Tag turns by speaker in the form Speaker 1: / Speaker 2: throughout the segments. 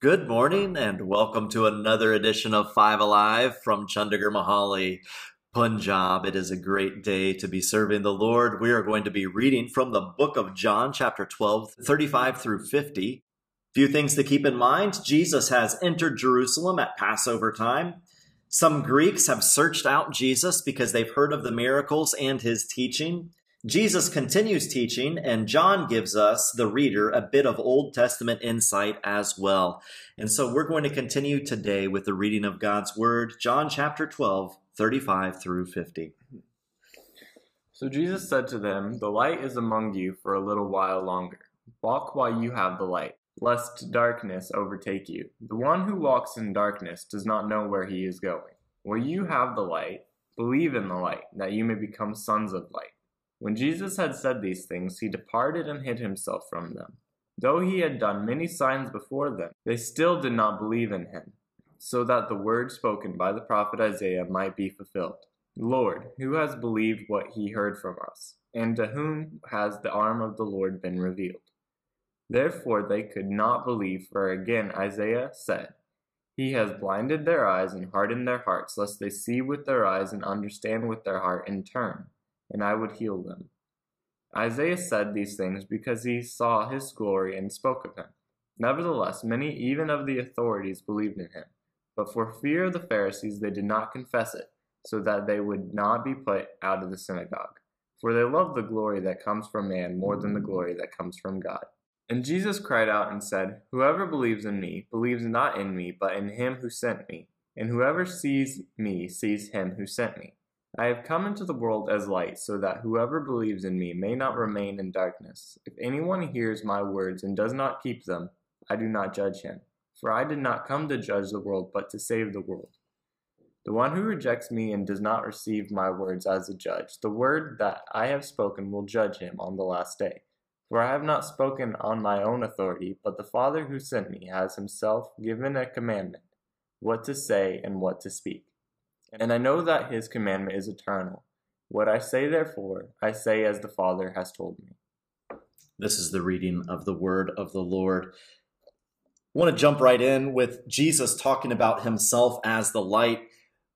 Speaker 1: Good morning and welcome to another edition of Five Alive from Chandigarh Mohali, Punjab. It is a great day to be serving the Lord. We are going to be reading from the book of John, chapter 12, 35 through 50. Few things to keep in mind. Jesus has entered Jerusalem at Passover time. Some Greeks have searched out Jesus because they've heard of the miracles and his teaching. Jesus continues teaching, and John gives us, the reader, a bit of Old Testament insight as well. And so we're going to continue today with the reading of God's Word, John chapter 12, 35 through 50.
Speaker 2: So Jesus said to them, The light is among you for a little while longer. Walk while you have the light, lest darkness overtake you. The one who walks in darkness does not know where he is going. While you have the light, believe in the light, that you may become sons of light. When Jesus had said these things, he departed and hid himself from them. Though he had done many signs before them, they still did not believe in him, so that the word spoken by the prophet Isaiah might be fulfilled. Lord, who has believed what he heard from us, and to whom has the arm of the Lord been revealed? Therefore they could not believe, for again Isaiah said, He has blinded their eyes and hardened their hearts, lest they see with their eyes and understand with their heart and turn and I would heal them. Isaiah said these things because he saw his glory and spoke of him. Nevertheless, many even of the authorities believed in him. But for fear of the Pharisees, they did not confess it, so that they would not be put out of the synagogue. For they love the glory that comes from man more than the glory that comes from God. And Jesus cried out and said, Whoever believes in me believes not in me, but in him who sent me. And whoever sees me sees him who sent me. I have come into the world as light, so that whoever believes in me may not remain in darkness. If anyone hears my words and does not keep them, I do not judge him. For I did not come to judge the world, but to save the world. The one who rejects me and does not receive my words as a judge, the word that I have spoken will judge him on the last day. For I have not spoken on my own authority, but the Father who sent me has himself given a commandment, what to say and what to speak. And I know that his commandment is eternal. What I say, therefore, I say as the Father has told me.
Speaker 1: This is the reading of the word of the Lord. I want to jump right in with Jesus talking about himself as the light.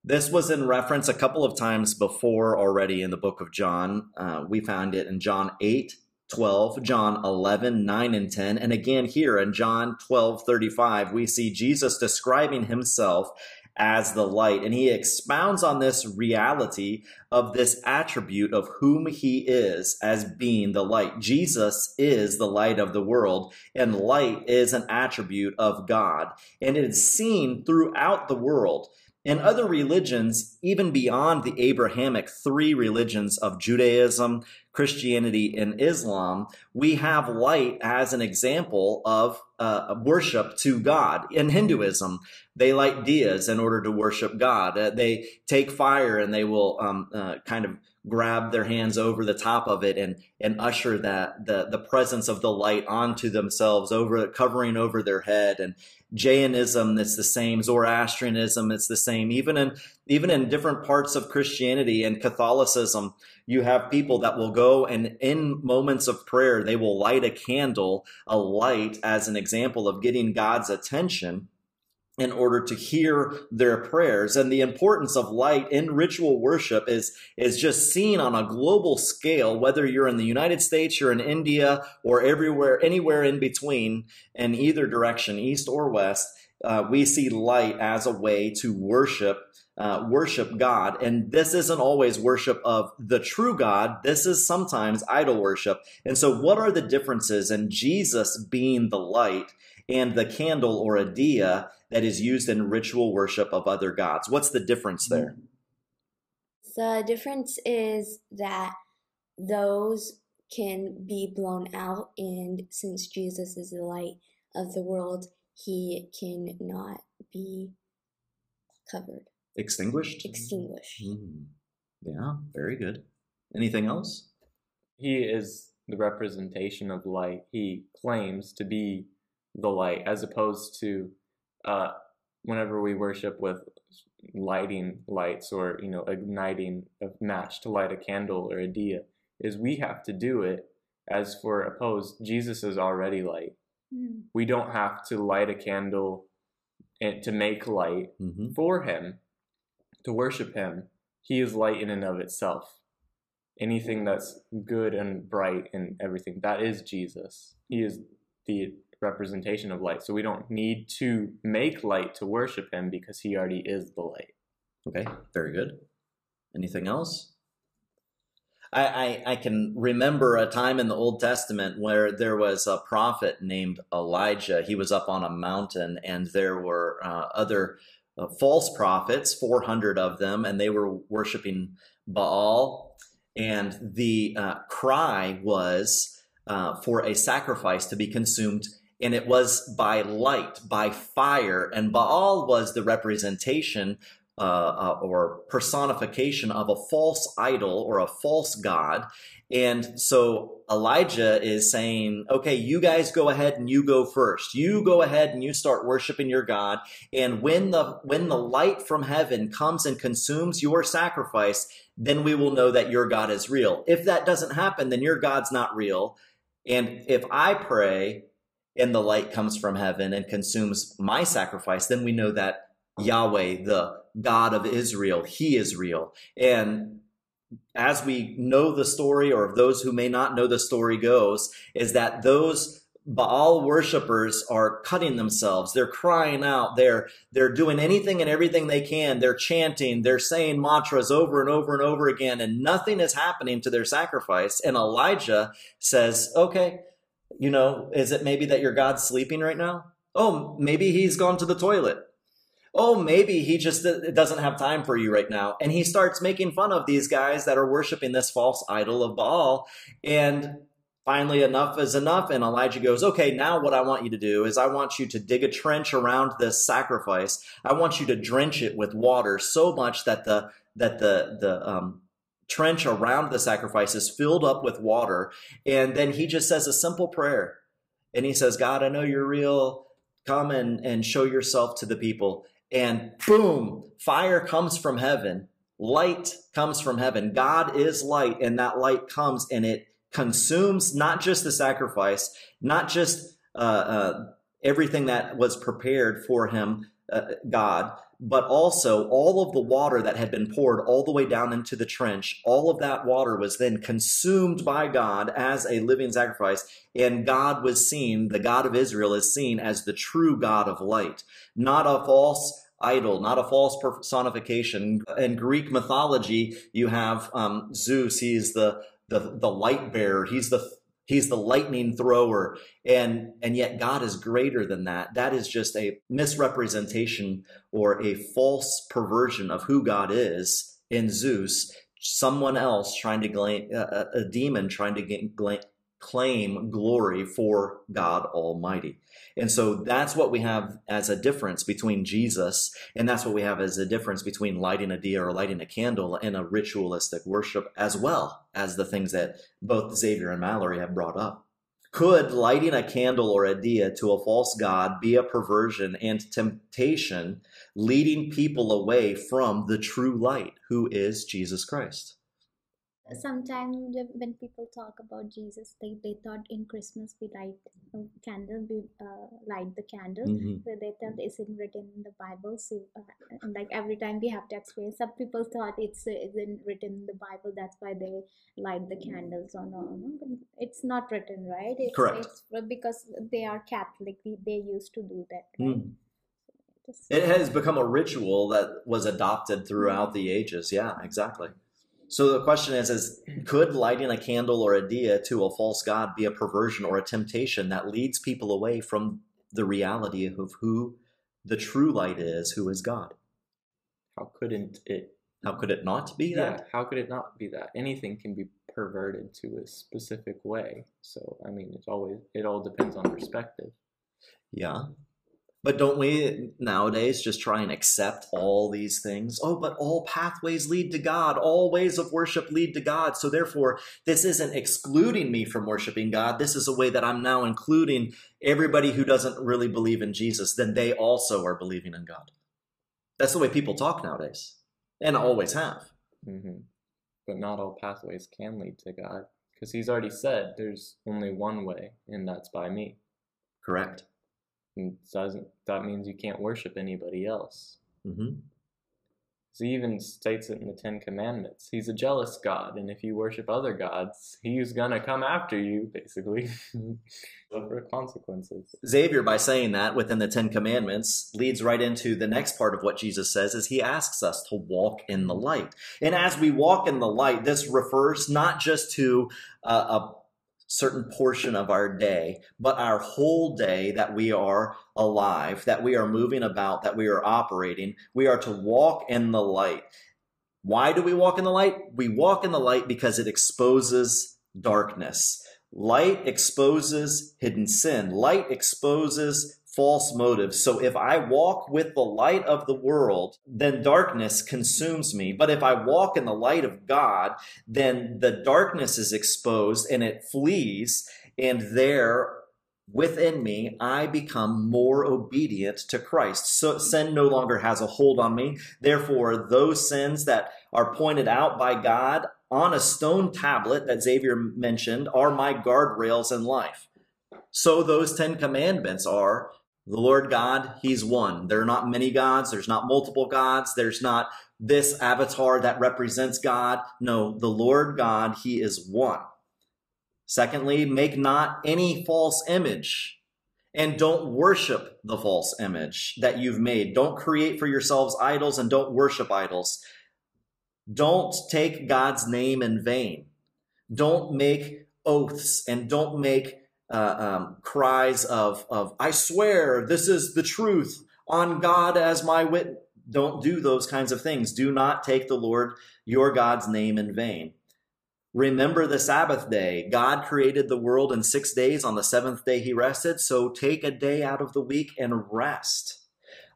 Speaker 1: This was in reference a couple of times before already in the book of John. Uh, we found it in John 8, 12, John 11, 9, and 10. And again here in John 12, 35, we see Jesus describing himself as the light. And he expounds on this reality of this attribute of whom he is as being the light. Jesus is the light of the world, and light is an attribute of God. And it is seen throughout the world. In other religions, even beyond the Abrahamic three religions of Judaism, Christianity, and Islam, we have light as an example of uh, worship to God. In Hinduism, they light diyas in order to worship God. Uh, they take fire and they will um, uh, kind of grab their hands over the top of it and and usher that the the presence of the light onto themselves over covering over their head and Jainism it's the same Zoroastrianism it's the same. Even in even in different parts of Christianity and Catholicism you have people that will go and in moments of prayer they will light a candle a light as an example of getting God's attention in order to hear their prayers and the importance of light in ritual worship is is just seen on a global scale whether you're in the United States you're in India or everywhere anywhere in between in either direction east or west uh, we see light as a way to worship uh, worship God. And this isn't always worship of the true God. This is sometimes idol worship. And so what are the differences in Jesus being the light and the candle or a diya that is used in ritual worship of other gods. What's the difference there?
Speaker 3: The difference is that those can be blown out, and since Jesus is the light of the world, he cannot be covered.
Speaker 1: Extinguished?
Speaker 3: Extinguished.
Speaker 1: Mm. Yeah, very good. Anything else?
Speaker 2: He is the representation of light. He claims to be the light, as opposed to uh, whenever we worship with lighting lights or you know igniting a match to light a candle or a diya, is we have to do it. As for opposed, Jesus is already light.
Speaker 3: Mm.
Speaker 2: We don't have to light a candle and to make light
Speaker 1: hmm
Speaker 2: for him, to worship him. He is light in and of itself. Anything that's good and bright and everything, that is Jesus. He is the representation of light. So we don't need to make light to worship him because he already is the light.
Speaker 1: Okay, very good. Anything else? I, I, I can remember a time in the Old Testament where there was a prophet named Elijah. He was up on a mountain, and there were uh, other uh, false prophets, 400 of them, and they were worshiping Baal. And the uh, cry was uh, for a sacrifice to be consumed, and it was by light, by fire. And Baal was the representation uh, uh, or personification of a false idol or a false god. And so Elijah is saying, okay, you guys go ahead and you go first. You go ahead and you start worshiping your God. And when the, when the light from heaven comes and consumes your sacrifice, then we will know that your God is real. If that doesn't happen, then your God's not real. And if I pray and the light comes from heaven and consumes my sacrifice, then we know that Yahweh, the God of Israel, He is real. And as we know the story, or those who may not know the story goes, is that those Baal worshippers are cutting themselves. They're crying out. They're they're doing anything and everything they can. They're chanting. They're saying mantras over and over and over again, and nothing is happening to their sacrifice. And Elijah says, "Okay, you know, is it maybe that your God's sleeping right now? Oh, maybe he's gone to the toilet oh, maybe he just doesn't have time for you right now. And he starts making fun of these guys that are worshiping this false idol of Baal. And finally, enough is enough. And Elijah goes, okay, now what I want you to do is I want you to dig a trench around this sacrifice. I want you to drench it with water so much that the, that the, the, um, trench around the sacrifice is filled up with water. And then he just says a simple prayer. And he says, God, I know you're real. Come and, and show yourself to the people and boom, fire comes from heaven. Light comes from heaven. God is light, and that light comes and it consumes not just the sacrifice, not just uh, uh, everything that was prepared for him, uh, God, but also all of the water that had been poured all the way down into the trench. All of that water was then consumed by God as a living sacrifice, and God was seen, the God of Israel is seen as the true God of light, not a false idol, not a false personification. In Greek mythology, you have um, Zeus. He's the, the the light bearer. He's the He's the lightning thrower. And, and yet God is greater than that. That is just a misrepresentation or a false perversion of who God is in Zeus. Someone else trying to claim, a, uh, uh, a demon trying to claim glory for God Almighty. And so that's what we have as a difference between Jesus, and that's what we have as a difference between lighting a dia or lighting a candle and a ritualistic worship, as well as the things that both Xavier and Mallory have brought up. Could lighting a candle or a dia to a false god be a perversion and temptation, leading people away from the true light, who is Jesus Christ?
Speaker 4: Sometimes when people talk about Jesus, they, they thought in Christmas we light a candle, we uh, light the candle.
Speaker 1: Mm-hmm.
Speaker 4: So they thought it's written in the Bible. So uh, like every time we have to explain, some people thought it's uh, isn't written in the Bible. That's why they light the candles or no, no but it's not written, right? It's,
Speaker 1: Correct.
Speaker 4: It's because they are Catholic. They used to do that. Right?
Speaker 1: Mm. It has become a ritual that was adopted throughout the ages. Yeah, exactly. So the question is, is could lighting a candle or a dia to a false god be a perversion or a temptation that leads people away from the reality of who the true light is, who is God?
Speaker 2: How couldn't it?
Speaker 1: How could it not be
Speaker 2: Yeah,
Speaker 1: that?
Speaker 2: how could it not be that? Anything can be perverted to a specific way. So I mean, it's always it all depends on perspective.
Speaker 1: Yeah. But don't we nowadays just try and accept all these things? Oh, but all pathways lead to God. All ways of worship lead to God. So therefore, this isn't excluding me from worshiping God. This is a way that I'm now including everybody who doesn't really believe in Jesus. Then they also are believing in God. That's the way people talk nowadays and always have.
Speaker 2: hmm But not all pathways can lead to God, because He's already said there's only one way, and that's by me.
Speaker 1: Correct.
Speaker 2: And doesn't that means you can't worship anybody else?
Speaker 1: hmm
Speaker 2: So he even states it in the Ten Commandments. He's a jealous God, and if you worship other gods, he's gonna come after you, basically. for consequences.
Speaker 1: Xavier, by saying that within the Ten Commandments, leads right into the next part of what Jesus says is he asks us to walk in the light. And as we walk in the light, this refers not just to uh, a certain portion of our day, but our whole day that we are alive, that we are moving about, that we are operating. We are to walk in the light. Why do we walk in the light? We walk in the light because it exposes darkness. Light exposes hidden sin. Light exposes false motives. So if I walk with the light of the world, then darkness consumes me. But if I walk in the light of God, then the darkness is exposed and it flees. And there within me, I become more obedient to Christ. So sin no longer has a hold on me. Therefore, those sins that are pointed out by God on a stone tablet that Xavier mentioned are my guardrails in life. So those 10 commandments are the Lord God, He's one. There are not many gods. There's not multiple gods. There's not this avatar that represents God. No, the Lord God, He is one. Secondly, make not any false image and don't worship the false image that you've made. Don't create for yourselves idols and don't worship idols. Don't take God's name in vain. Don't make oaths and don't make uh, um, cries of, of, I swear this is the truth on God as my witness. Don't do those kinds of things. Do not take the Lord your God's name in vain. Remember the Sabbath day. God created the world in six days. On the seventh day, he rested. So take a day out of the week and rest.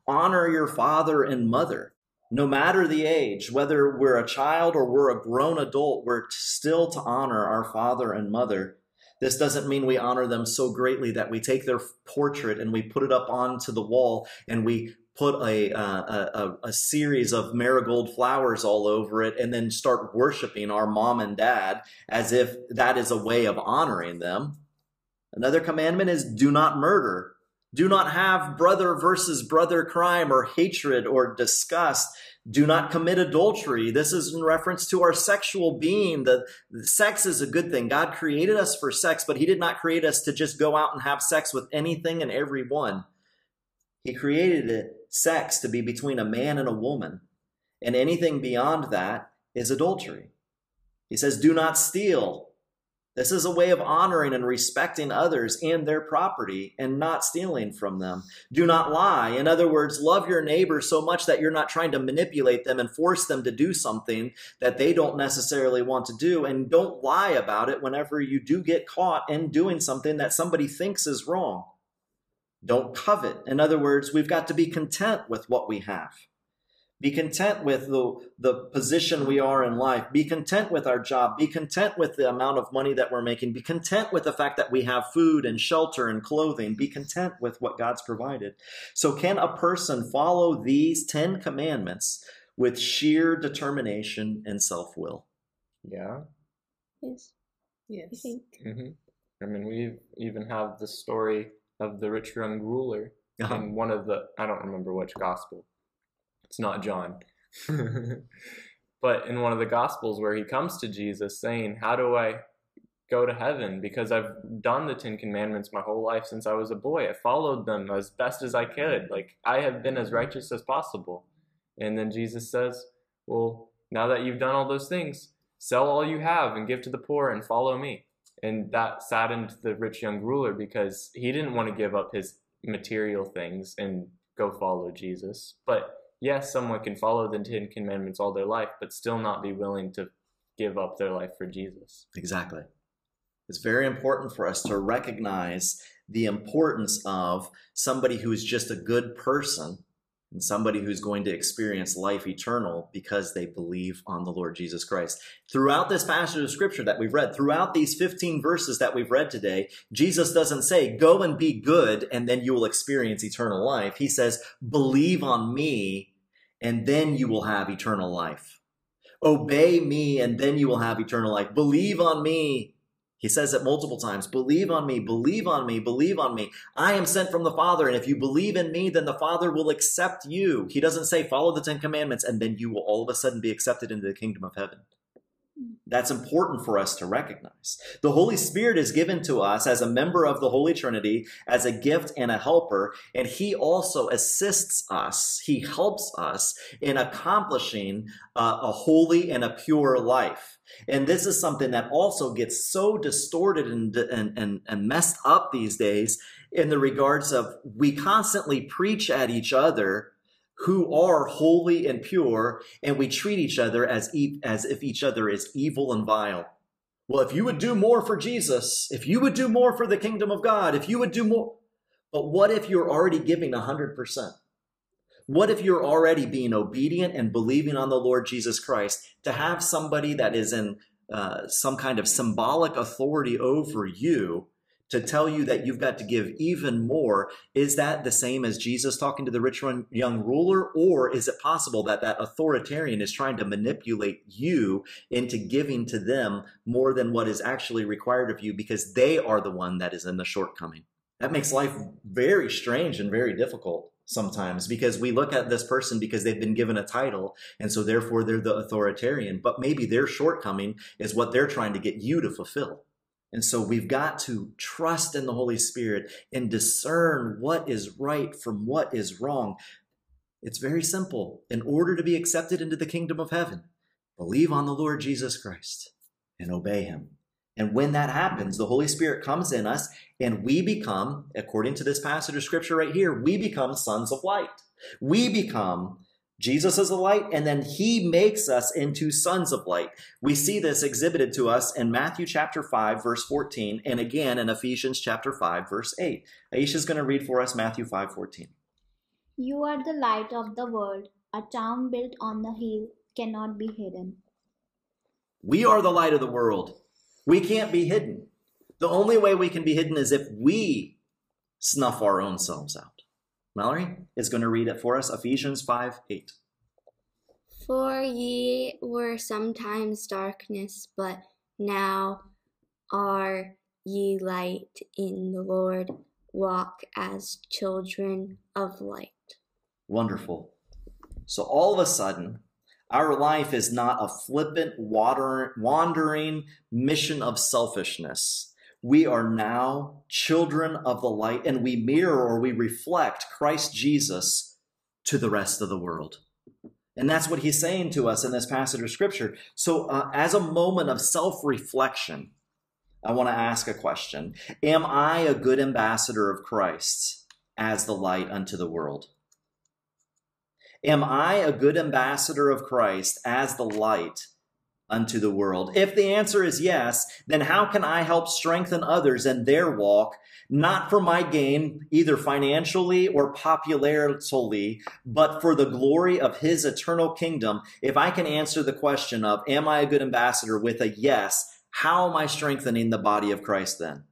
Speaker 1: Honor your father and mother. No matter the age, whether we're a child or we're a grown adult, we're still to honor our father and mother. This doesn't mean we honor them so greatly that we take their portrait and we put it up onto the wall and we put a, uh, a, a series of marigold flowers all over it and then start worshiping our mom and dad as if that is a way of honoring them. Another commandment is do not murder. Do not have brother versus brother crime or hatred or disgust. Do not commit adultery. This is in reference to our sexual being. The, the, sex is a good thing. God created us for sex, but He did not create us to just go out and have sex with anything and everyone. He created it, sex to be between a man and a woman. And anything beyond that is adultery. He says, Do not steal. This is a way of honoring and respecting others and their property and not stealing from them. Do not lie. In other words, love your neighbor so much that you're not trying to manipulate them and force them to do something that they don't necessarily want to do. And don't lie about it whenever you do get caught in doing something that somebody thinks is wrong. Don't covet. In other words, we've got to be content with what we have. Be content with the, the position we are in life. Be content with our job. Be content with the amount of money that we're making. Be content with the fact that we have food and shelter and clothing. Be content with what God's provided. So, can a person follow these 10 commandments with sheer determination and self will?
Speaker 2: Yeah.
Speaker 3: Yes. I
Speaker 4: Yes.
Speaker 3: think.
Speaker 2: hmm I mean, we even have the story of the rich young ruler
Speaker 1: Uh-huh.
Speaker 2: in one of the, I don't remember which gospel. It's not John. but in one of the gospels where he comes to Jesus saying, How do I go to heaven? Because I've done the Ten Commandments my whole life since I was a boy. I followed them as best as I could. Like, I have been as righteous as possible. And then Jesus says, Well, now that you've done all those things, sell all you have and give to the poor and follow me. And that saddened the rich young ruler because he didn't want to give up his material things and go follow Jesus. But yes, someone can follow the Ten Commandments all their life, but still not be willing to give up their life for Jesus.
Speaker 1: Exactly. It's very important for us to recognize the importance of somebody who is just a good person and somebody who's going to experience life eternal because they believe on the Lord Jesus Christ. Throughout this passage of scripture that we've read, throughout these 15 verses that we've read today, Jesus doesn't say, go and be good and then you will experience eternal life. He says, believe on me and then you will have eternal life. Obey me and then you will have eternal life. Believe on me He says it multiple times believe on me, believe on me, believe on me. I am sent from the Father, and if you believe in me, then the Father will accept you. He doesn't say follow the Ten Commandments, and then you will all of a sudden be accepted into the kingdom of heaven. That's important for us to recognize. The Holy Spirit is given to us as a member of the Holy Trinity, as a gift and a helper, and He also assists us. He helps us in accomplishing uh, a holy and a pure life. And this is something that also gets so distorted and, and, and, and messed up these days in the regards of we constantly preach at each other who are holy and pure, and we treat each other as, e- as if each other is evil and vile. Well, if you would do more for Jesus, if you would do more for the kingdom of God, if you would do more. But what if you're already giving 100%? What if you're already being obedient and believing on the Lord Jesus Christ to have somebody that is in uh, some kind of symbolic authority over you to tell you that you've got to give even more, is that the same as Jesus talking to the rich young ruler? Or is it possible that that authoritarian is trying to manipulate you into giving to them more than what is actually required of you because they are the one that is in the shortcoming? That makes life very strange and very difficult sometimes because we look at this person because they've been given a title and so therefore they're the authoritarian, but maybe their shortcoming is what they're trying to get you to fulfill. And so we've got to trust in the Holy Spirit and discern what is right from what is wrong. It's very simple. In order to be accepted into the kingdom of heaven, believe on the Lord Jesus Christ and obey him. And when that happens, the Holy Spirit comes in us and we become, according to this passage of scripture right here, we become sons of light. We become Jesus is the light, and then he makes us into sons of light. We see this exhibited to us in Matthew chapter 5, verse 14, and again in Ephesians chapter 5, verse 8. Aisha is going to read for us Matthew 5, 14.
Speaker 4: You are the light of the world. A town built on the hill cannot be hidden.
Speaker 1: We are the light of the world. We can't be hidden. The only way we can be hidden is if we snuff our own selves out. Mallory is going to read it for us Ephesians 5 8.
Speaker 3: For ye were sometimes darkness, but now are ye light in the Lord. Walk as children of light.
Speaker 1: Wonderful. So all of a sudden, our life is not a flippant, water, wandering mission of selfishness we are now children of the light and we mirror or we reflect Christ Jesus to the rest of the world. And that's what he's saying to us in this passage of scripture. So, uh, as a moment of self reflection, I want to ask a question Am I a good ambassador of Christ as the light unto the world? Am I a good ambassador of Christ as the light unto the world? If the answer is yes, then how can I help strengthen others in their walk, not for my gain, either financially or popularly, but for the glory of his eternal kingdom? If I can answer the question of, am I a good ambassador with a yes, how am I strengthening the body of Christ then?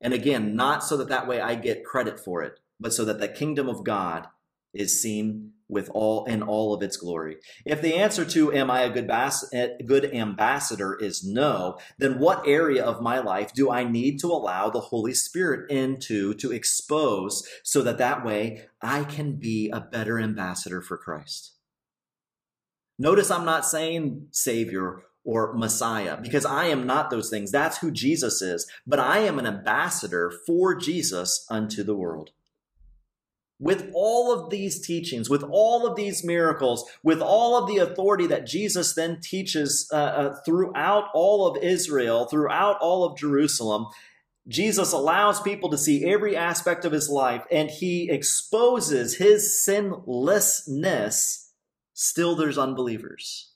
Speaker 1: And again, not so that that way I get credit for it, but so that the kingdom of God is seen with all in all of its glory. If the answer to am I a good bas- eh, good ambassador is no, then what area of my life do I need to allow the Holy Spirit into to expose so that that way I can be a better ambassador for Christ? Notice I'm not saying savior or Messiah because I am not those things. That's who Jesus is, but I am an ambassador for Jesus unto the world with all of these teachings, with all of these miracles, with all of the authority that Jesus then teaches uh, uh, throughout all of Israel, throughout all of Jerusalem, Jesus allows people to see every aspect of his life and he exposes his sinlessness. Still, there's unbelievers.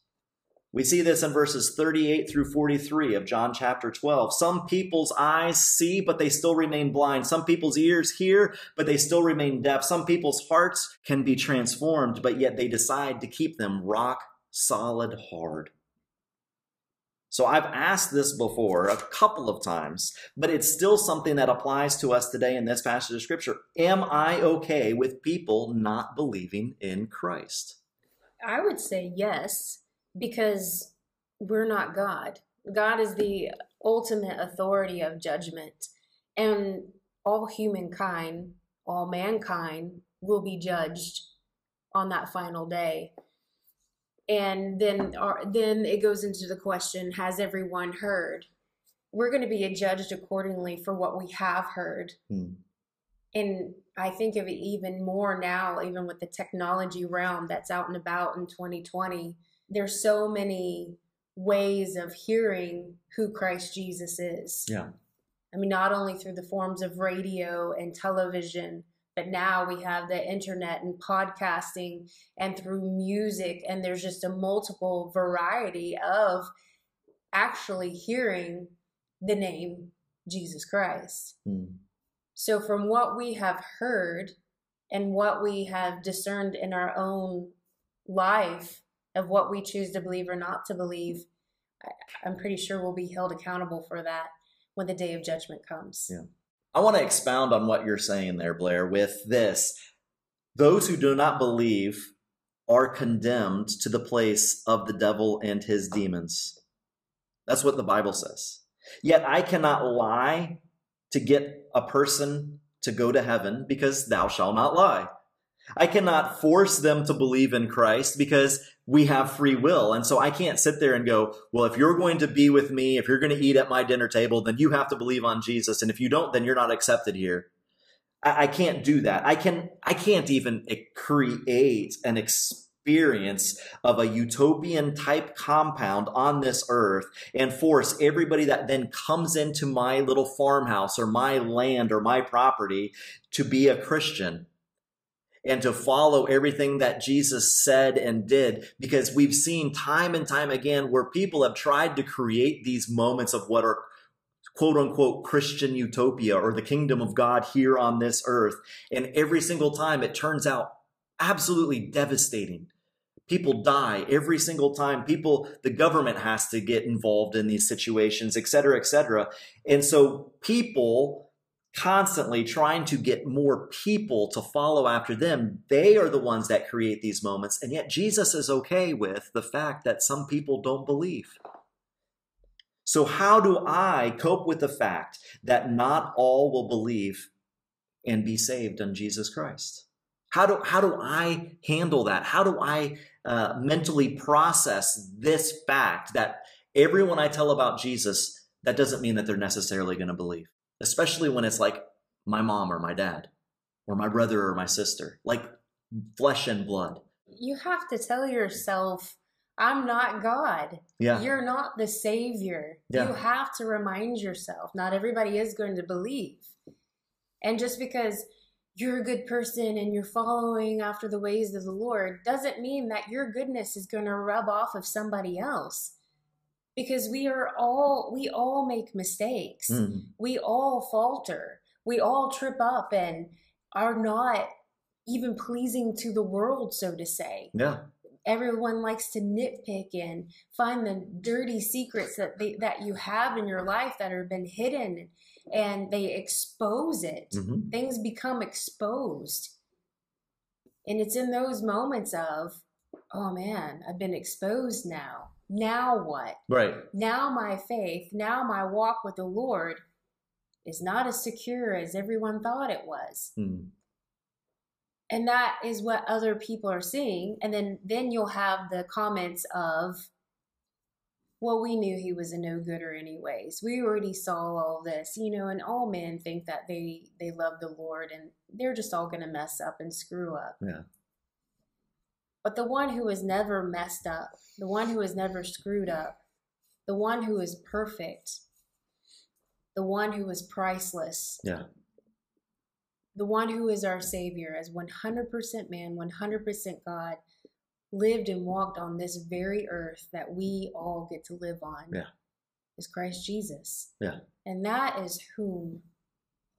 Speaker 1: We see this in verses 38 through 43 of John chapter 12. Some people's eyes see, but they still remain blind. Some people's ears hear, but they still remain deaf. Some people's hearts can be transformed, but yet they decide to keep them rock solid hard. So I've asked this before a couple of times, but it's still something that applies to us today in this passage of scripture. Am I okay with people not believing in Christ?
Speaker 5: I would say yes because we're not God. God is the ultimate authority of judgment. And all humankind, all mankind will be judged on that final day. And then our, then it goes into the question, has everyone heard? We're going to be judged accordingly for what we have heard.
Speaker 1: Hmm.
Speaker 5: And I think of it even more now, even with the technology realm that's out and about in 2020. There's so many ways of hearing who Christ Jesus is.
Speaker 1: Yeah.
Speaker 5: I mean, not only through the forms of radio and television, but now we have the internet and podcasting and through music, and there's just a multiple variety of actually hearing the name Jesus Christ.
Speaker 1: Hmm.
Speaker 5: So, from what we have heard and what we have discerned in our own life of what we choose to believe or not to believe, I- I'm pretty sure we'll be held accountable for that when the day of judgment comes.
Speaker 1: Yeah. I want to expound on what you're saying there, Blair, with this. Those who do not believe are condemned to the place of the devil and his demons. That's what the Bible says. Yet I cannot lie to get a person to go to heaven because thou shalt not lie. I cannot force them to believe in Christ because we have free will. And so I can't sit there and go, well, if you're going to be with me, if you're going to eat at my dinner table, then you have to believe on Jesus. And if you don't, then you're not accepted here. I, I can't do that. I can, I can't even create an experience of a utopian type compound on this earth and force everybody that then comes into my little farmhouse or my land or my property to be a Christian and to follow everything that Jesus said and did because we've seen time and time again where people have tried to create these moments of what are quote unquote Christian utopia or the kingdom of God here on this earth. And every single time it turns out absolutely devastating. People die every single time. People, the government has to get involved in these situations, et cetera, et cetera. And so people constantly trying to get more people to follow after them, they are the ones that create these moments. And yet Jesus is okay with the fact that some people don't believe. So, how do I cope with the fact that not all will believe and be saved in Jesus Christ? How do, how do I handle that? How do I uh, mentally process this fact that everyone I tell about Jesus, that doesn't mean that they're necessarily going to believe? Especially when it's like my mom or my dad or my brother or my sister, like flesh and blood.
Speaker 5: You have to tell yourself, I'm not God.
Speaker 1: Yeah.
Speaker 5: You're not the Savior.
Speaker 1: Yeah.
Speaker 5: You have to remind yourself, not everybody is going to believe. And just because you're a good person and you're following after the ways of the Lord doesn't mean that your goodness is going to rub off of somebody else. Because we are all, we all make mistakes.
Speaker 1: Mm.
Speaker 5: We all falter. We all trip up and are not even pleasing to the world, so to say
Speaker 1: Yeah.
Speaker 5: everyone likes to nitpick and find the dirty secrets that they, that you have in your life that have been hidden and they expose it
Speaker 1: hmm
Speaker 5: things become exposed and it's in those moments of oh man i've been exposed now now what
Speaker 1: Right.
Speaker 5: now my faith now my walk with the lord is not as secure as everyone thought it was
Speaker 1: Mm.
Speaker 5: and that is what other people are seeing and then then you'll have the comments of well we knew he was a no-gooder anyways we already saw all this you know and all men think that they they love the lord and they're just all going to mess up and screw up
Speaker 1: Yeah.
Speaker 5: But the one who has never messed up the one who has never screwed up the one who is perfect the one who is priceless
Speaker 1: Yeah.
Speaker 5: the one who is our Savior, as 100% man, 100% God, lived and walked on this very earth that we all get to live on,
Speaker 1: Yeah.
Speaker 5: is Christ Jesus.
Speaker 1: Yeah.
Speaker 5: And that is whom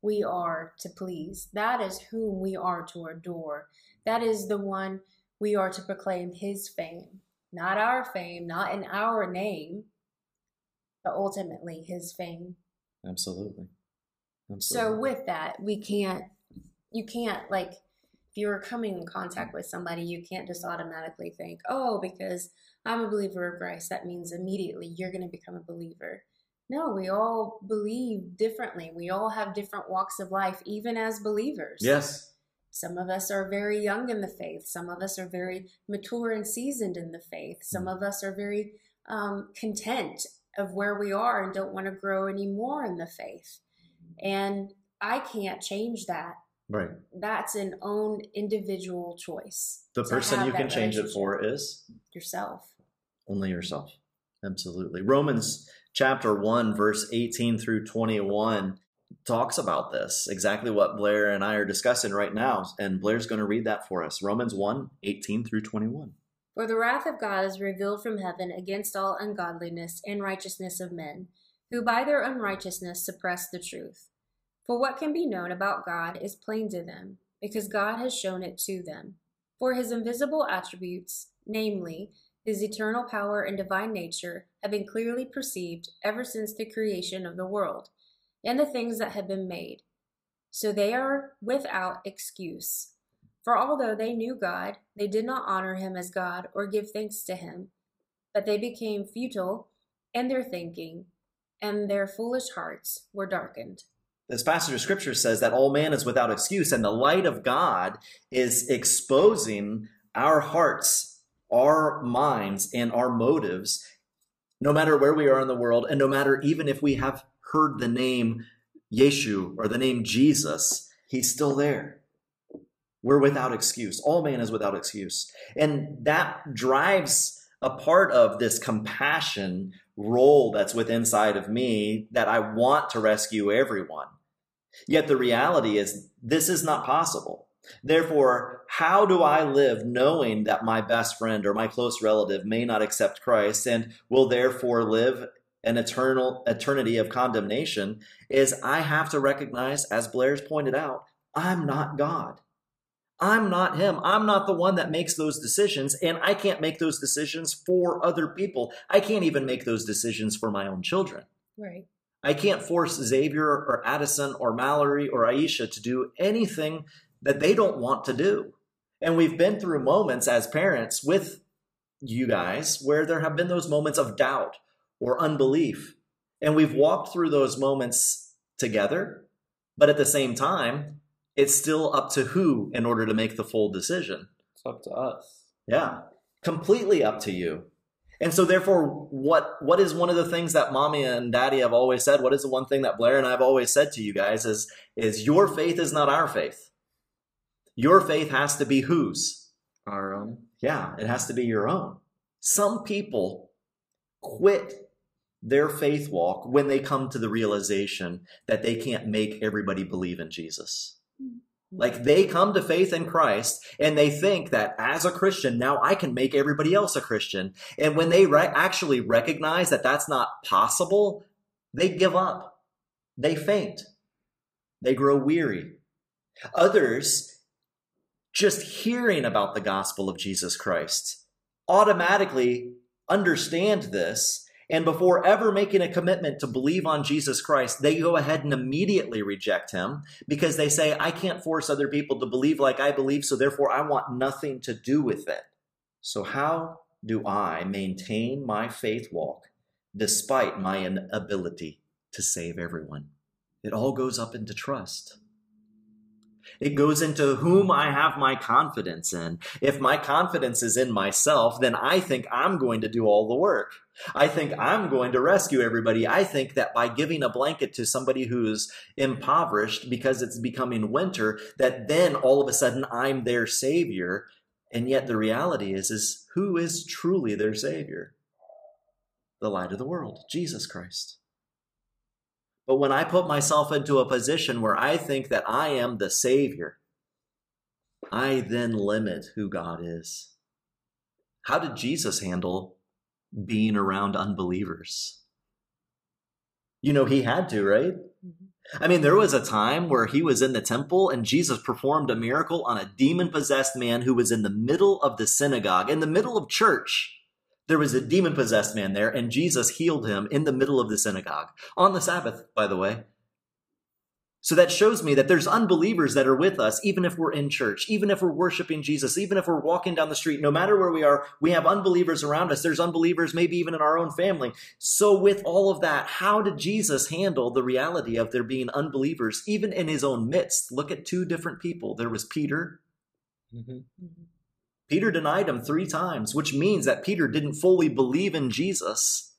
Speaker 5: we are to please. That is whom we are to adore. That is the one we are to proclaim his fame, not our fame, not in our name, but ultimately his fame.
Speaker 1: Absolutely.
Speaker 5: So with that, we can't you can't like if you're coming in contact with somebody, you can't just automatically think, "Oh, because I'm a believer of Christ, that means immediately you're going to become a believer." No, we all believe differently. We all have different walks of life, even as believers.
Speaker 1: Yes.
Speaker 5: Some of us are very young in the faith. Some of us are very mature and seasoned in the faith. Some of us are very um, content of where we are and don't want to grow any more in the faith. And I can't change that.
Speaker 1: Right.
Speaker 5: That's an own individual choice.
Speaker 1: The person you can change it for is
Speaker 5: yourself.
Speaker 1: only yourself. Absolutely. Romans chapter 1, verse 18 through 21 talks about this, exactly what Blair and I are discussing right now. And Blair's going to read that for us. Romans 1, 18 through 21.
Speaker 5: For the wrath of God is revealed from heaven against all ungodliness and righteousness of men, who by their unrighteousness suppress the truth. For what can be known about God is plain to them, because God has shown it to them. For his invisible attributes, namely, his eternal power and divine nature, have been clearly perceived ever since the creation of the world, and the things that have been made. So they are without excuse. For although they knew God, they did not honor him as God or give thanks to him, but they became futile in their thinking, and their foolish hearts were darkened.
Speaker 1: This passage of scripture says that all man is without excuse, and the light of God is exposing our hearts, our minds, and our motives, no matter where we are in the world, and no matter even if we have heard the name Yeshu or the name Jesus, he's still there. We're without excuse. All man is without excuse. And that drives a part of this compassion role that's within inside of me that I want to rescue everyone. Yet the reality is this is not possible. Therefore, how do I live knowing that my best friend or my close relative may not accept Christ and will therefore live an eternal eternity of condemnation is I have to recognize as Blair's pointed out, I'm not God. I'm not him. I'm not the one that makes those decisions, and I can't make those decisions for other people. I can't even make those decisions for my own children.
Speaker 5: Right.
Speaker 1: I can't force Xavier or Addison or Mallory or Aisha to do anything that they don't want to do. And we've been through moments as parents with you guys where there have been those moments of doubt or unbelief. And we've walked through those moments together, but at the same time, it's still up to who in order to make the full decision.
Speaker 2: It's up to us.
Speaker 1: Yeah, completely up to you. And so therefore what what is one of the things that mommy and daddy have always said? What is the one thing that Blair and I've always said to you guys is is your faith is not our faith. Your faith has to be whose?
Speaker 2: Our own.
Speaker 1: Yeah, it has to be your own. Some people quit their faith walk when they come to the realization that they can't make everybody believe in Jesus. Mm-hmm. Like they come to faith in Christ and they think that as a Christian, now I can make everybody else a Christian. And when they re- actually recognize that that's not possible, they give up. They faint. They grow weary. Others, just hearing about the gospel of Jesus Christ, automatically understand this and before ever making a commitment to believe on Jesus Christ, they go ahead and immediately reject him because they say, I can't force other people to believe like I believe, so therefore I want nothing to do with it. So, how do I maintain my faith walk despite my inability to save everyone? It all goes up into trust. It goes into whom I have my confidence in. If my confidence is in myself, then I think I'm going to do all the work. I think I'm going to rescue everybody. I think that by giving a blanket to somebody who's impoverished because it's becoming winter, that then all of a sudden I'm their savior. And yet the reality is, is who is truly their savior? The light of the world, Jesus Christ. But when I put myself into a position where I think that I am the Savior, I then limit who God is. How did Jesus handle being around unbelievers? You know, he had to, right? Mm-hmm. I mean, there was a time where he was in the temple and Jesus performed a miracle on a demon possessed man who was in the middle of the synagogue, in the middle of church. There was a demon possessed man there, and Jesus healed him in the middle of the synagogue on the Sabbath, by the way. So that shows me that there's unbelievers that are with us, even if we're in church, even if we're worshiping Jesus, even if we're walking down the street, no matter where we are, we have unbelievers around us. There's unbelievers maybe even in our own family. So with all of that, how did Jesus handle the reality of there being unbelievers, even in his own midst? Look at two different people. There was Peter.
Speaker 2: Mm-hmm.
Speaker 1: Peter denied him three times, which means that Peter didn't fully believe in Jesus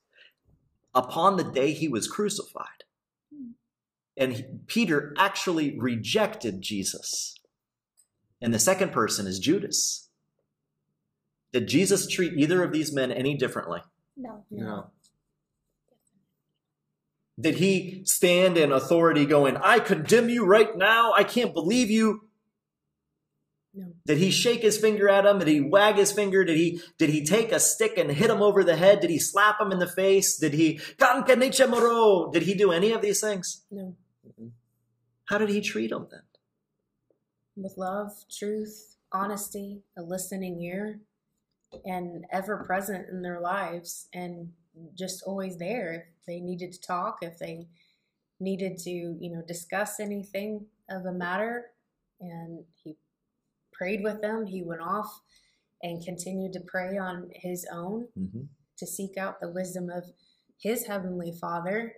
Speaker 1: upon the day he was crucified. And he- Peter actually rejected Jesus. And the second person is Judas. Did Jesus treat either of these men any differently?
Speaker 4: No.
Speaker 2: No.
Speaker 1: Did he stand in authority going, I condemn you right now? I can't believe you.
Speaker 5: No.
Speaker 1: Did he shake his finger at him? Did he wag his finger? Did he did he take a stick and hit him over the head? Did he slap him in the face? Did he? Did he do any of these things?
Speaker 5: No.
Speaker 1: How did he treat him then?
Speaker 5: With love, truth, honesty, a listening ear, and ever present in their lives, and just always there if they needed to talk, if they needed to, you know, discuss anything of a matter. And he prayed with them. He went off and continued to pray on his own
Speaker 1: Mhm.
Speaker 5: to seek out the wisdom of his heavenly father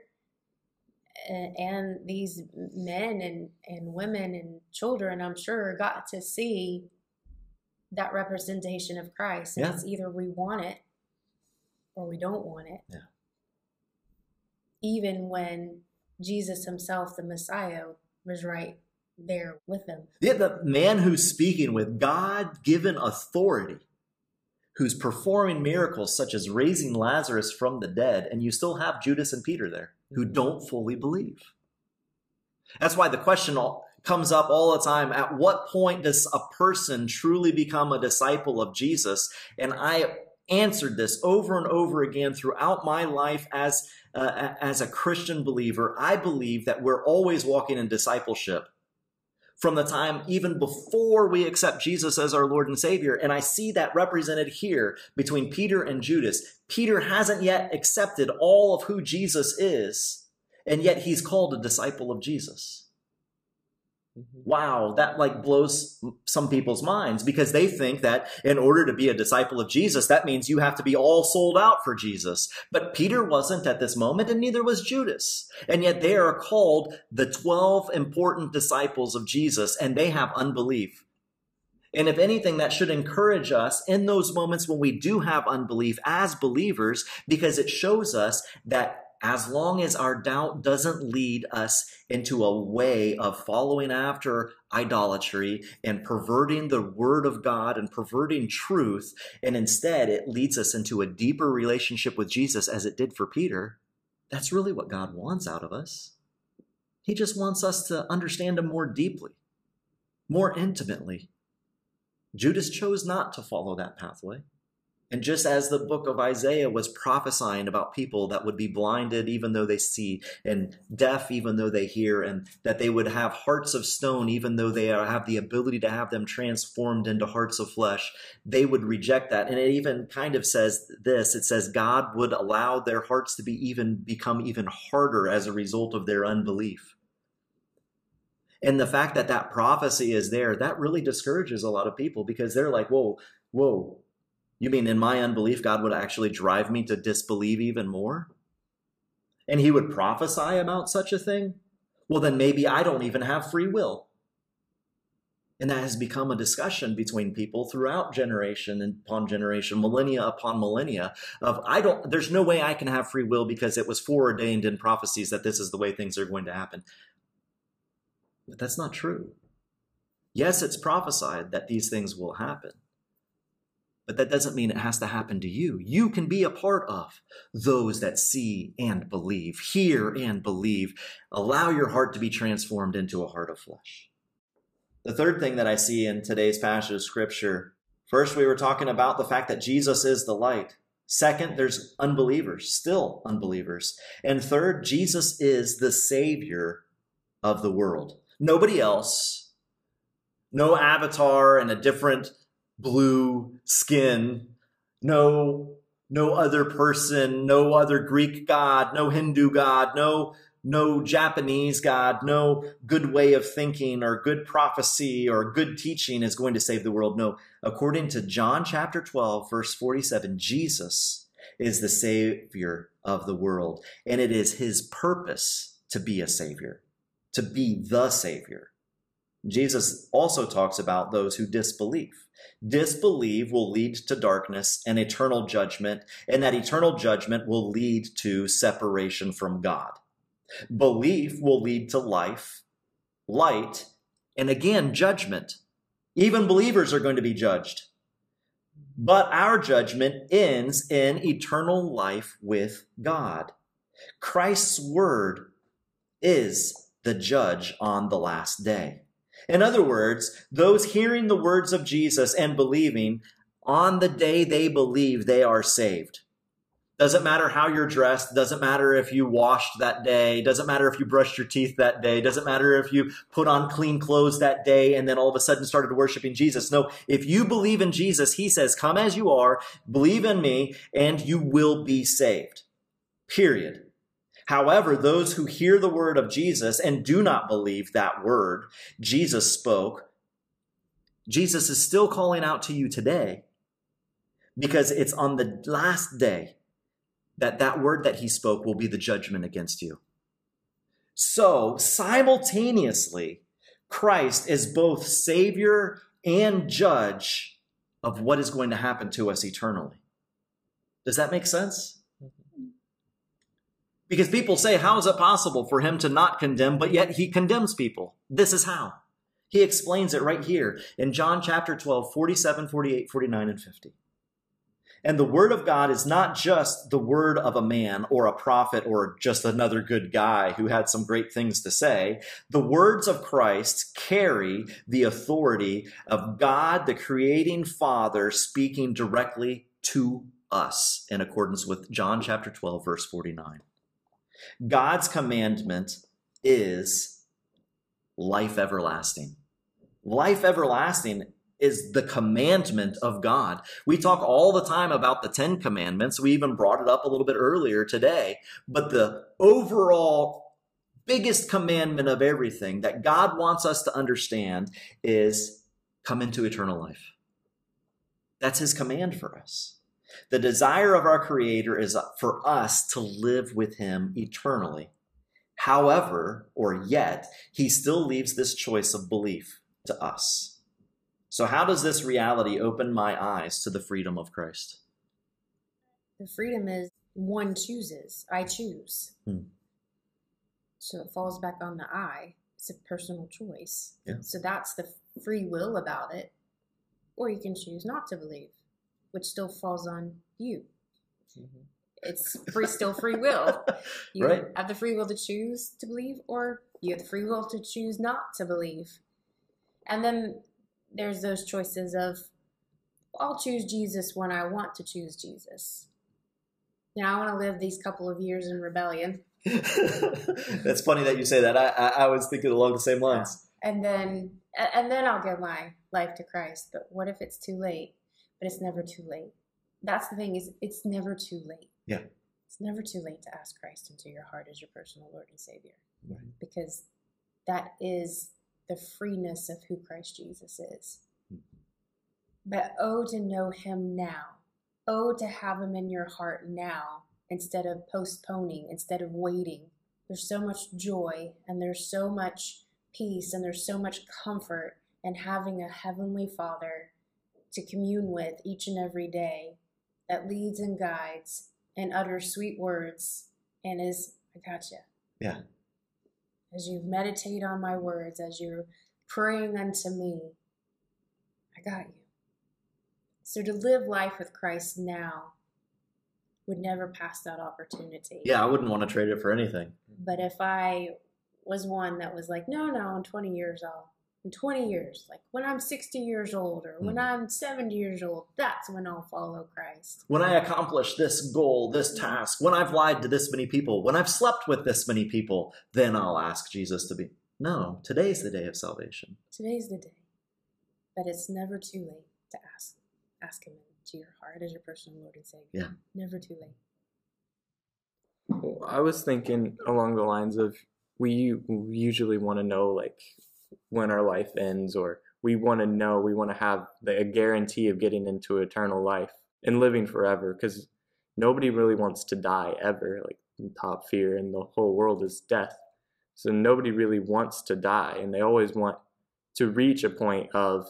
Speaker 5: and these men and, and women and children i'm sure got to see that representation of christ and
Speaker 1: Yeah.
Speaker 5: it's either we want it or we don't want it
Speaker 1: Yeah.
Speaker 5: even when jesus himself the messiah was right there with them
Speaker 1: Yeah, the man who's speaking with God given authority, who's performing miracles such as raising Lazarus from the dead, and you still have Judas and Peter there who don't fully believe. That's why the question all, comes up all the time at what point does a person truly become a disciple of Jesus? And I answered this over and over again throughout my life as, uh, as a Christian believer. I believe that we're always walking in discipleship from the time even before we accept Jesus as our Lord and Savior. And I see that represented here between Peter and Judas. Peter hasn't yet accepted all of who Jesus is, and yet he's called a disciple of Jesus. Mm-hmm. Wow, that like blows some people's minds because they think that in order to be a disciple of Jesus, that means you have to be all sold out for Jesus. But Peter wasn't at this moment, and neither was Judas. And yet they are called the 12 important disciples of Jesus, and they have unbelief. And if anything, that should encourage us in those moments when we do have unbelief as believers, because it shows us that as long as our doubt doesn't lead us into a way of following after idolatry and perverting the word of God and perverting truth, and instead it leads us into a deeper relationship with Jesus as it did for Peter, that's really what God wants out of us. He just wants us to understand Him more deeply, more intimately. Judas chose not to follow that pathway. And just as the book of Isaiah was prophesying about people that would be blinded even though they see, and deaf even though they hear, and that they would have hearts of stone even though they are- have the ability to have them transformed into hearts of flesh, they would reject that. And it even kind of says this it says, God would allow their hearts to be even become even harder as a result of their unbelief. And the fact that that prophecy is there, that really discourages a lot of people because they're like, whoa, whoa, you mean in my unbelief, God would actually drive me to disbelieve even more? And he would prophesy about such a thing? Well, then maybe I don't even have free will. And that has become a discussion between people throughout generation upon generation, millennia upon millennia of I don't there's no way I can have free will because it was foreordained in prophecies that this is the way things are going to happen. But that's not true. Yes, it's prophesied that these things will happen. But that doesn't mean it has to happen to you. You can be a part of those that see and believe, hear and believe. Allow your heart to be transformed into a heart of flesh. The third thing that I see in today's passage of scripture first, we were talking about the fact that Jesus is the light. Second, there's unbelievers, still unbelievers. And third, Jesus is the Savior of the world. Nobody else, no avatar and a different blue skin, no no other person, no other Greek god, no Hindu god, no no Japanese God, no good way of thinking or good prophecy or good teaching is going to save the world. No, according to John chapter 12, verse 47, Jesus is the Savior of the world. And it is his purpose to be a Savior, to be the Savior. Jesus also talks about those who disbelieve. Disbelieve will lead to darkness and eternal judgment, and that eternal judgment will lead to separation from God. Belief will lead to life, light, and again, judgment. Even believers are going to be judged. But our judgment ends in eternal life with God. Christ's word is the judge on the last day. In other words, those hearing the words of Jesus and believing, on the day they believe, they are saved. Doesn't matter how you're dressed. Doesn't matter if you washed that day. Doesn't matter if you brushed your teeth that day. Doesn't matter if you put on clean clothes that day and then all of a sudden started worshiping Jesus. No, if you believe in Jesus, he says, come as you are, believe in me, and you will be saved. Period. However, those who hear the word of Jesus and do not believe that word Jesus spoke, Jesus is still calling out to you today because it's on the last day that that word that he spoke will be the judgment against you. So, simultaneously, Christ is both Savior and Judge of what is going to happen to us eternally. Does that make sense? Because people say, How is it possible for him to not condemn, but yet he condemns people? This is how. He explains it right here in John chapter 12, 47, 48, 49, and 50. And the word of God is not just the word of a man or a prophet or just another good guy who had some great things to say. The words of Christ carry the authority of God, the creating Father, speaking directly to us in accordance with John chapter 12, verse 49. God's commandment is life everlasting. Life everlasting is the commandment of God. We talk all the time about the 10 commandments. We even brought it up a little bit earlier today. But the overall biggest commandment of everything that God wants us to understand is come into eternal life. That's his command for us. The desire of our Creator is for us to live with him eternally. However, or yet, he still leaves this choice of belief to us. So, how does this reality open my eyes to the freedom of Christ?
Speaker 5: The freedom is one chooses. I choose.
Speaker 1: Hmm.
Speaker 5: So it falls back on the I. It's a personal choice.
Speaker 1: Yeah.
Speaker 5: So that's the free will about it. Or you can choose not to believe, which still falls on you.
Speaker 2: Mm-hmm.
Speaker 5: It's free, still free will. You
Speaker 1: Right.
Speaker 5: have the free will to choose to believe, or you have the free will to choose not to believe. And then there's those choices of, I'll choose Jesus when I want to choose Jesus. Now I want to live these couple of years in rebellion,
Speaker 1: That's funny that you say that. I, I, I was thinking along the same lines.
Speaker 5: and then and then I'll give my life to Christ. But what if it's too late? But it's never too late. That's the thing is, it's never too late.
Speaker 1: Yeah.
Speaker 5: It's never too late to ask Christ into your heart as your personal Lord and Savior.
Speaker 1: Right.
Speaker 5: because that is the freeness of who Christ Jesus is. Mm-hmm. But oh, to know Him now. Oh, to have Him in your heart now instead of postponing, instead of waiting. There's so much joy and there's so much peace and there's so much comfort in having a Heavenly Father to commune with each and every day that leads and guides and utters sweet words and is, I gotcha
Speaker 1: Yeah.
Speaker 5: as you meditate on my words, as you're praying unto me, I got you. So to live life with Christ now would never pass that opportunity.
Speaker 1: Yeah, I wouldn't want to trade it for anything.
Speaker 5: But if I was one that was like, no, no, in 20 years, I'll, in 20 years, like when I'm 60 years old or when
Speaker 1: Mhm.
Speaker 5: I'm 70 years old, that's when I'll follow Christ.
Speaker 1: When I accomplish this goal, this task, when I've lied to this many people, when I've slept with this many people, then I'll ask Jesus to be. No, today's the day of salvation.
Speaker 5: Today's the day. But it's never too late to ask ask him into your heart as your personal Lord and Savior.
Speaker 1: Yeah.
Speaker 5: Never too late.
Speaker 2: Well, I was thinking along the lines of we we usually want to know like when our life ends, or we want to know, we want to have a guarantee of getting into eternal life and living forever, because nobody really wants to die ever. Like top fear in the whole world is death. So nobody really wants to die, and they always want to reach a point of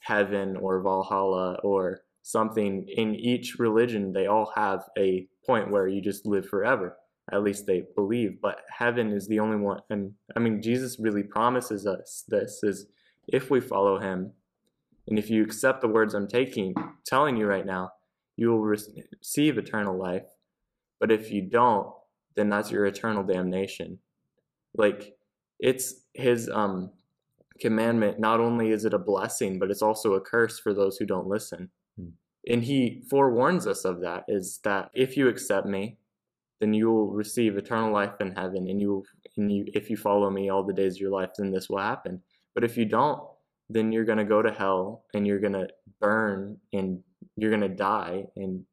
Speaker 2: heaven or Valhalla or something. In each religion, they all have a point where you just live forever. At least they believe. But heaven is the only one. And I mean, Jesus really promises us this: is if we follow Him, and if you accept the words I'm taking, telling you right now, you will receive eternal life. But if you don't, then that's your eternal damnation. Like it's his um commandment, not only is it a blessing, but it's also a curse for those who don't listen. Hmm. And he forewarns us of that is that if you accept me, then you will receive eternal life in heaven and you and you if you follow me all the days of your life then this will happen. But if you don't then you're going to go to hell and you're going to burn and you're going to die and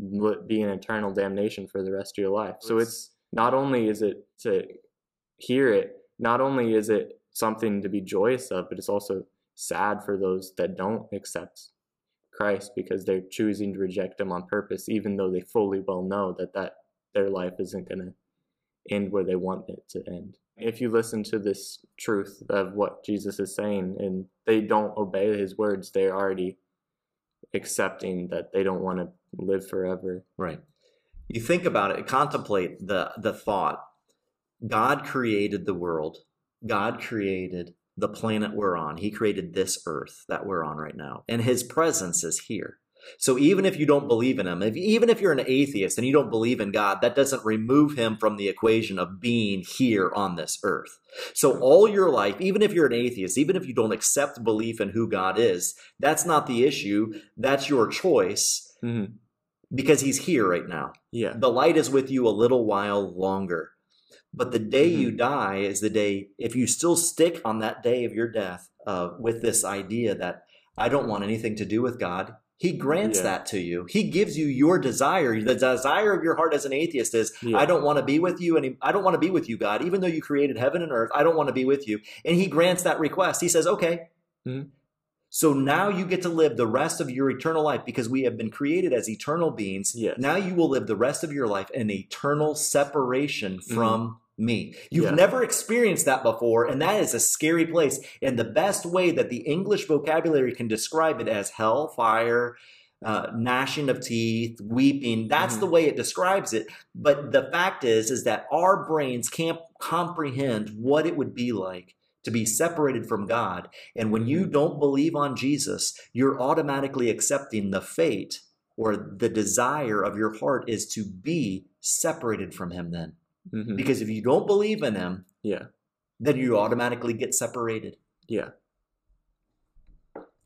Speaker 2: be in eternal damnation for the rest of your life. So it's not only is it to hear it not only is it something to be joyous of, but it's also sad for those that don't accept Christ because they're choosing to reject him on purpose, even though they fully well know that, that their life isn't going to end where they want it to end. If you listen to this truth of what Jesus is saying and they don't obey his words, they're already accepting that they don't want to live forever.
Speaker 1: Right. You think about it, contemplate the the thought. God created the world God created the planet we're on. He created this earth that we're on right now. And his presence is here. So even if you don't believe in him, if, even if you're an atheist and you don't believe in God, that doesn't remove him from the equation of being here on this earth. So all your life, even if you're an atheist, even if you don't accept belief in who God is, that's not the issue. That's your choice mm-hmm. because he's here right now.
Speaker 2: Yeah.
Speaker 1: The light is with you a little while longer. But the day mm-hmm. you die is the day, if you still stick on that day of your death uh, with this idea that I don't want anything to do with God, He grants yeah. that to you. He gives you your desire. The desire of your heart as an atheist is, yeah. I don't want to be with you, and I don't want to be with you, God. Even though you created heaven and earth, I don't want to be with you. And He grants that request. He says, okay. Mm-hmm. So now you get to live the rest of your eternal life because we have been created as eternal beings.
Speaker 2: Yes.
Speaker 1: Now you will live the rest of your life in eternal separation mm-hmm. from. Me. You've yeah. never experienced that before, and that is a scary place. And the best way that the English vocabulary can describe it as hell, fire, uh, gnashing of teeth, weeping. That's mm-hmm. the way it describes it. But the fact is, is that our brains can't comprehend what it would be like to be separated from God. And when you don't believe on Jesus, you're automatically accepting the fate or the desire of your heart is to be separated from Him then. Mm-hmm. Because if you don't believe in Him,
Speaker 2: yeah,
Speaker 1: then you automatically get separated.
Speaker 2: Yeah.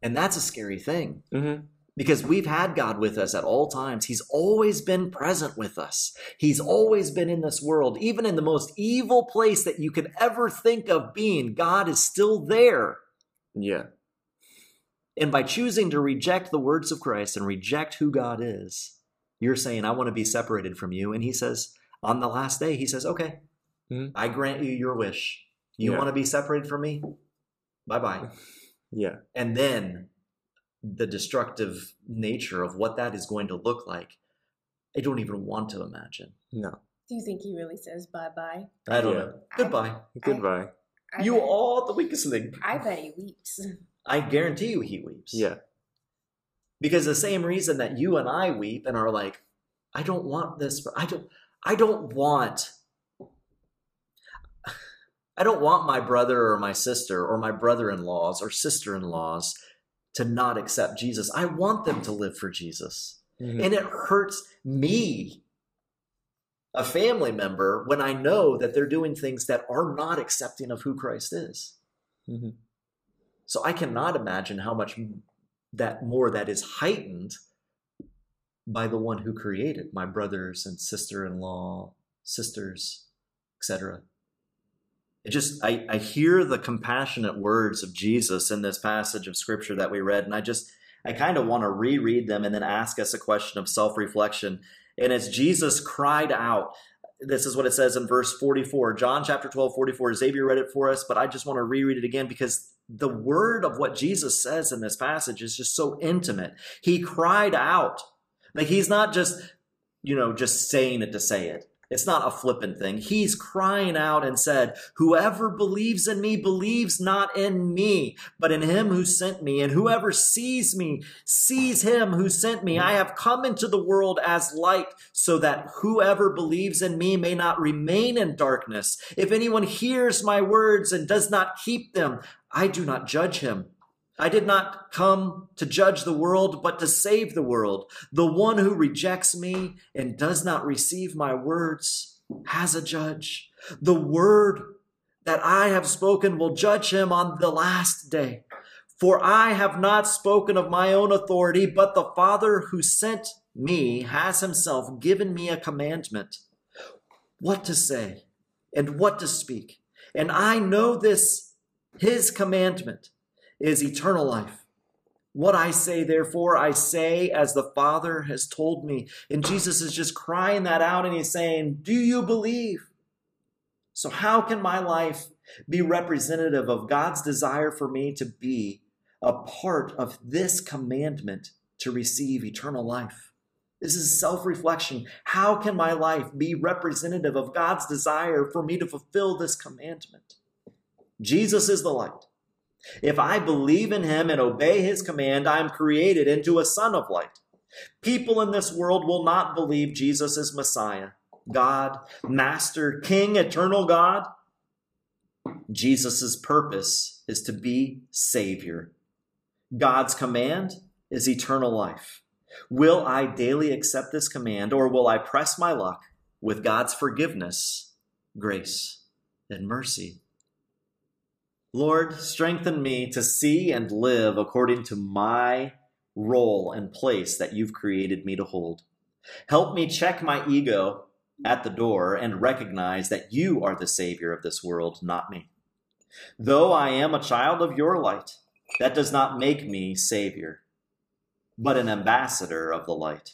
Speaker 1: And that's a scary thing.
Speaker 2: Mm-hmm
Speaker 1: because we've had God with us at all times. He's always been present with us. He's always been in this world, even in the most evil place that you could ever think of being. God is still there.
Speaker 2: Yeah.
Speaker 1: And by choosing to reject the words of Christ and reject who God is, you're saying, I want to be separated from you. And He says, on the last day, He says, Okay, mm-hmm. I grant you your wish. You yeah. want to be separated from me? Bye bye.
Speaker 2: Yeah.
Speaker 1: And then the destructive nature of what that is going to look like, I don't even want to imagine.
Speaker 2: No.
Speaker 5: Do you think he really says bye bye?
Speaker 1: I don't yeah. know. Goodbye.
Speaker 2: I, Goodbye.
Speaker 1: I, I you bet, are the weakest link.
Speaker 5: I bet he weeps.
Speaker 1: I guarantee you he weeps.
Speaker 2: Yeah.
Speaker 1: Because the same reason that you and I weep and are like, I don't want this. but I don't. I don't want. I don't want my brother or my sister or my brother-in-laws or sister-in-laws to not accept Jesus. I want them to live for Jesus. Mm-hmm. And it hurts me, a family member, when I know that they're doing things that are not accepting of who Christ is. Mm-hmm. So I cannot imagine how much that more that is heightened by the one who created my brothers and sister-in-law, sisters, etc it just I, I hear the compassionate words of jesus in this passage of scripture that we read and i just i kind of want to reread them and then ask us a question of self-reflection and as jesus cried out this is what it says in verse 44. John chapter 12, 44. Xavier read it for us, but I just want to reread it again because the word of what Jesus says in this passage is just so intimate. He cried out. Like he's not just, you know, just saying it to say it. It's not a flippant thing. He's crying out and said, Whoever believes in me believes not in me, but in him who sent me. And whoever sees me sees him who sent me. I have come into the world as light so that whoever believes in me may not remain in darkness. If anyone hears my words and does not keep them, I do not judge him. I did not come to judge the world, but to save the world. The one who rejects me and does not receive my words has a judge. The word that I have spoken will judge him on the last day. For I have not spoken of my own authority, but the Father who sent me has himself given me a commandment what to say and what to speak. And I know this, his commandment is eternal life. What I say, therefore, I say as the Father has told me. And Jesus is just crying that out and he's saying, Do you believe? So, how can my life be representative of God's desire for me to be a part of this commandment to receive eternal life? This is self reflection. How can my life be representative of God's desire for me to fulfill this commandment? Jesus is the light. If I believe in him and obey his command, I am created into a son of light. People in this world will not believe Jesus is Messiah, God, Master, King, eternal God. Jesus' purpose is to be Savior. God's command is eternal life. Will I daily accept this command, or will I press my luck with God's forgiveness, grace, and mercy? Lord, strengthen me to see and live according to my role and place that you've created me to hold. Help me check my ego at the door and recognize that you are the Savior of this world, not me. Though I am a child of your light, that does not make me Savior, but an ambassador of the light.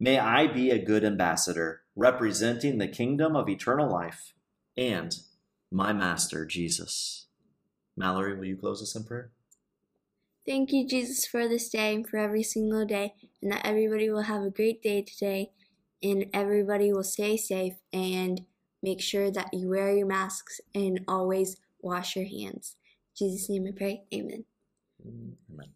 Speaker 1: May I be a good ambassador, representing the kingdom of eternal life and my Master, Jesus. Mallory, will you close us in prayer?
Speaker 3: Thank you, Jesus, for this day and for every single day, and that everybody will have a great day today, and everybody will stay safe and make sure that you wear your masks and always wash your hands. In Jesus' name I pray. Amen.
Speaker 1: Amen.